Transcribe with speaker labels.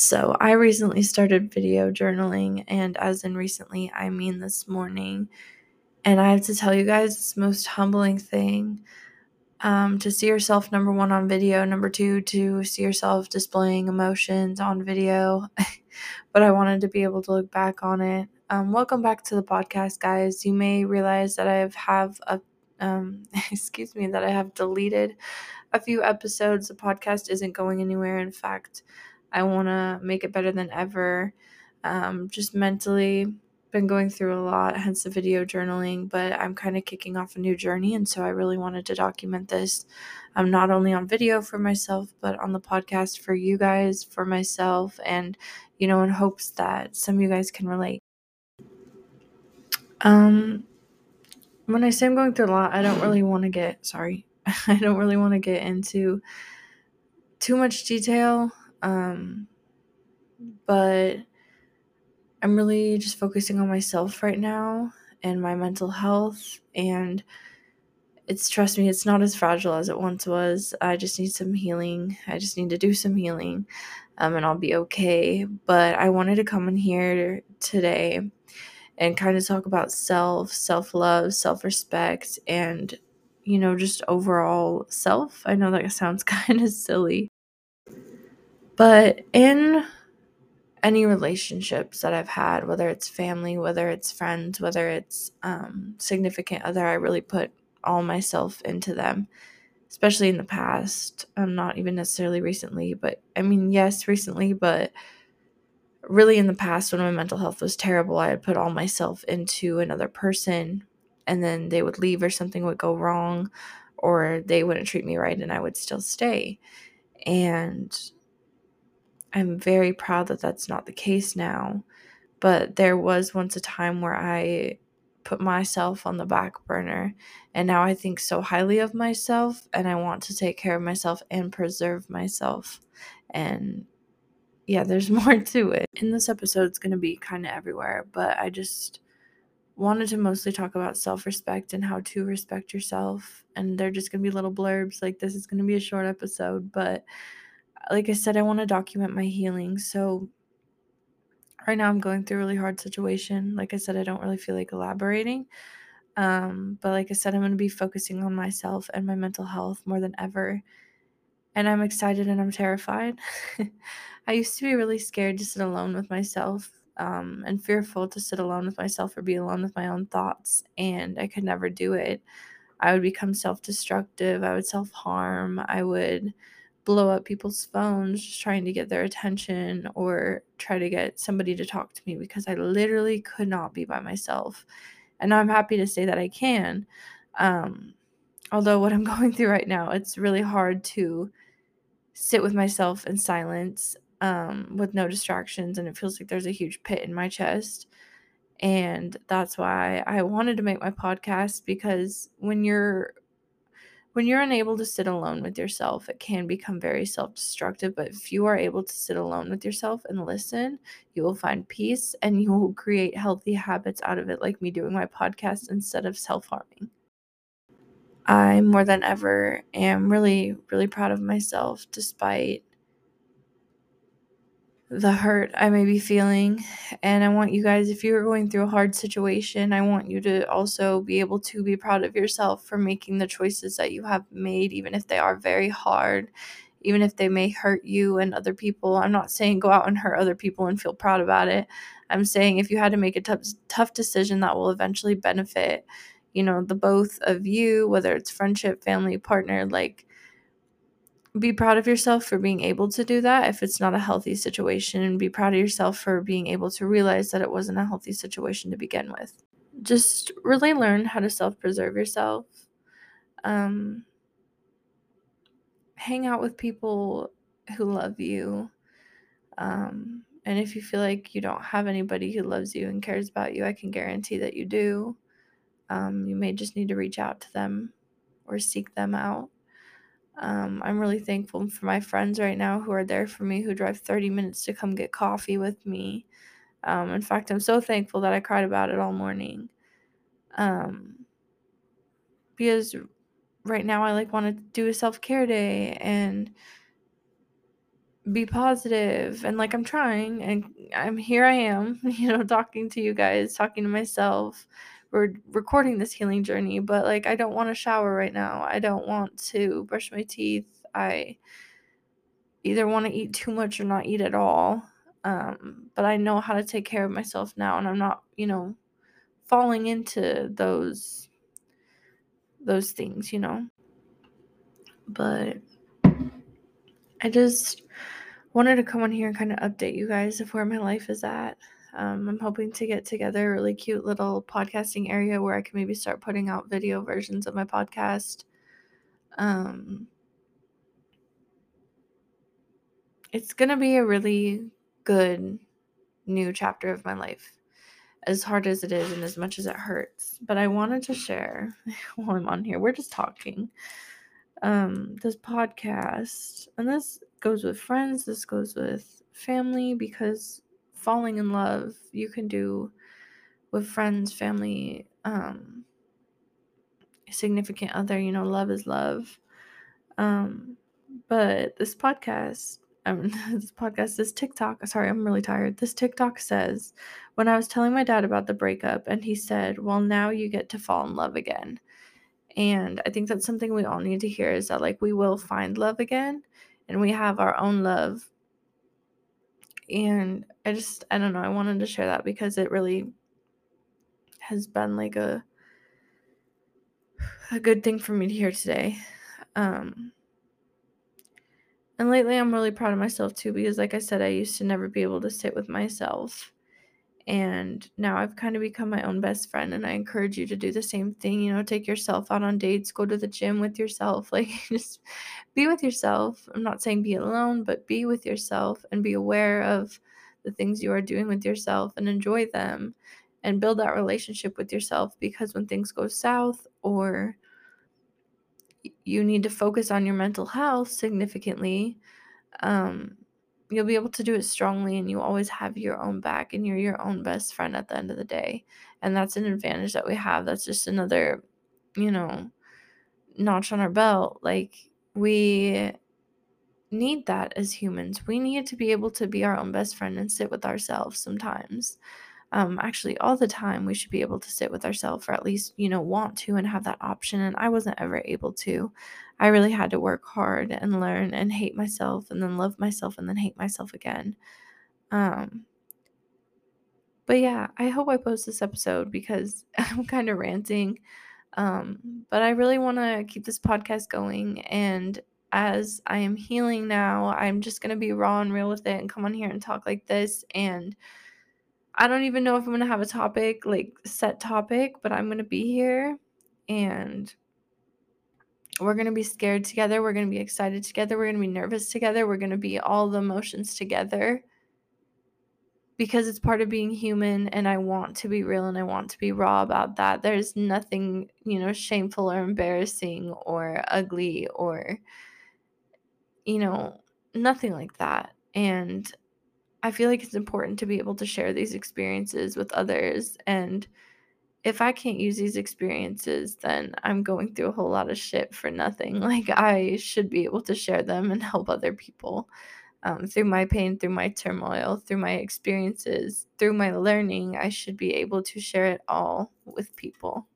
Speaker 1: So, I recently started video journaling, and as in recently, I mean this morning. And I have to tell you guys, it's most humbling thing um, to see yourself, number one, on video, number two, to see yourself displaying emotions on video. but I wanted to be able to look back on it. Um, welcome back to the podcast, guys. You may realize that I have a um, excuse me, that I have deleted a few episodes. The podcast isn't going anywhere. In fact, I want to make it better than ever. Um, just mentally been going through a lot, hence the video journaling, but I'm kind of kicking off a new journey. And so I really wanted to document this um, not only on video for myself, but on the podcast for you guys, for myself, and, you know, in hopes that some of you guys can relate. Um, when I say I'm going through a lot, I don't really want to get, sorry, I don't really want to get into too much detail um, but I'm really just focusing on myself right now and my mental health. And it's, trust me, it's not as fragile as it once was. I just need some healing. I just need to do some healing um, and I'll be okay. But I wanted to come in here today and kind of talk about self, self love, self respect, and, you know, just overall self. I know that sounds kind of silly, but in any relationships that I've had, whether it's family, whether it's friends, whether it's um, significant other, I really put all myself into them, especially in the past. I'm um, not even necessarily recently, but I mean, yes, recently, but really in the past when my mental health was terrible, I had put all myself into another person and then they would leave or something would go wrong or they wouldn't treat me right and I would still stay. And I'm very proud that that's not the case now. But there was once a time where I put myself on the back burner and now I think so highly of myself and I want to take care of myself and preserve myself. And yeah, there's more to it. In this episode, it's going to be kind of everywhere, but I just wanted to mostly talk about self respect and how to respect yourself. And they're just going to be little blurbs. Like, this is going to be a short episode, but like I said, I want to document my healing. So right now I'm going through a really hard situation. Like I said, I don't really feel like elaborating. Um, but like I said, I'm going to be focusing on myself and my mental health more than ever. And I'm excited and I'm terrified. I used to be really scared to sit alone with myself um, and fearful to sit alone with myself or be alone with my own thoughts. And I could never do it. I would become self destructive. I would self harm. I would blow up people's phones just trying to get their attention or try to get somebody to talk to me because I literally could not be by myself. And I'm happy to say that I can. Um, although, what I'm going through right now, it's really hard to sit with myself in silence um, with no distractions. And it feels like there's a huge pit in my chest. And that's why I wanted to make my podcast because when you're when you're unable to sit alone with yourself, it can become very self destructive. But if you are able to sit alone with yourself and listen, you will find peace and you will create healthy habits out of it, like me doing my podcast instead of self harming. I more than ever am really, really proud of myself despite the hurt I may be feeling. And I want you guys, if you're going through a hard situation, I want you to also be able to be proud of yourself for making the choices that you have made, even if they are very hard, even if they may hurt you and other people. I'm not saying go out and hurt other people and feel proud about it. I'm saying if you had to make a tough, tough decision that will eventually benefit, you know, the both of you, whether it's friendship, family, partner, like, be proud of yourself for being able to do that if it's not a healthy situation and be proud of yourself for being able to realize that it wasn't a healthy situation to begin with. Just really learn how to self-preserve yourself. Um, hang out with people who love you. Um, and if you feel like you don't have anybody who loves you and cares about you i can guarantee that you do. Um, you may just need to reach out to them or seek them out um, I'm really thankful for my friends right now who are there for me, who drive 30 minutes to come get coffee with me. Um, in fact, I'm so thankful that I cried about it all morning. Um, because right now I like want to do a self care day and be positive and like I'm trying and I'm here I am, you know, talking to you guys, talking to myself. We're recording this healing journey, but like I don't want to shower right now. I don't want to brush my teeth. I either want to eat too much or not eat at all. Um, but I know how to take care of myself now and I'm not, you know, falling into those those things, you know. But I just wanted to come on here and kind of update you guys of where my life is at. Um, I'm hoping to get together a really cute little podcasting area where I can maybe start putting out video versions of my podcast. Um, it's going to be a really good new chapter of my life, as hard as it is and as much as it hurts. But I wanted to share while I'm on here, we're just talking. Um, this podcast, and this goes with friends, this goes with family, because falling in love you can do with friends, family, um, significant other, you know, love is love. Um, but this podcast, um, this podcast, this TikTok, sorry, I'm really tired. This TikTok says, when I was telling my dad about the breakup, and he said, Well, now you get to fall in love again. And I think that's something we all need to hear is that, like, we will find love again and we have our own love. And I just, I don't know, I wanted to share that because it really has been like a a good thing for me to hear today. Um and lately I'm really proud of myself too because like I said I used to never be able to sit with myself and now I've kind of become my own best friend and I encourage you to do the same thing, you know, take yourself out on dates, go to the gym with yourself, like just be with yourself. I'm not saying be alone, but be with yourself and be aware of the things you are doing with yourself and enjoy them and build that relationship with yourself because when things go south or you need to focus on your mental health significantly um you'll be able to do it strongly and you always have your own back and you're your own best friend at the end of the day. And that's an advantage that we have. That's just another you know notch on our belt. Like we need that as humans. We need to be able to be our own best friend and sit with ourselves sometimes um, actually all the time we should be able to sit with ourselves or at least you know want to and have that option and i wasn't ever able to. I really had to work hard and learn and hate myself and then love myself and then hate myself again. Um but yeah i hope i post this episode because i'm kind of ranting um but i really want to keep this podcast going and as i am healing now i'm just going to be raw and real with it and come on here and talk like this and I don't even know if I'm going to have a topic, like set topic, but I'm going to be here and we're going to be scared together. We're going to be excited together. We're going to be nervous together. We're going to be all the emotions together because it's part of being human and I want to be real and I want to be raw about that. There's nothing, you know, shameful or embarrassing or ugly or, you know, nothing like that. And I feel like it's important to be able to share these experiences with others. And if I can't use these experiences, then I'm going through a whole lot of shit for nothing. Like, I should be able to share them and help other people um, through my pain, through my turmoil, through my experiences, through my learning. I should be able to share it all with people.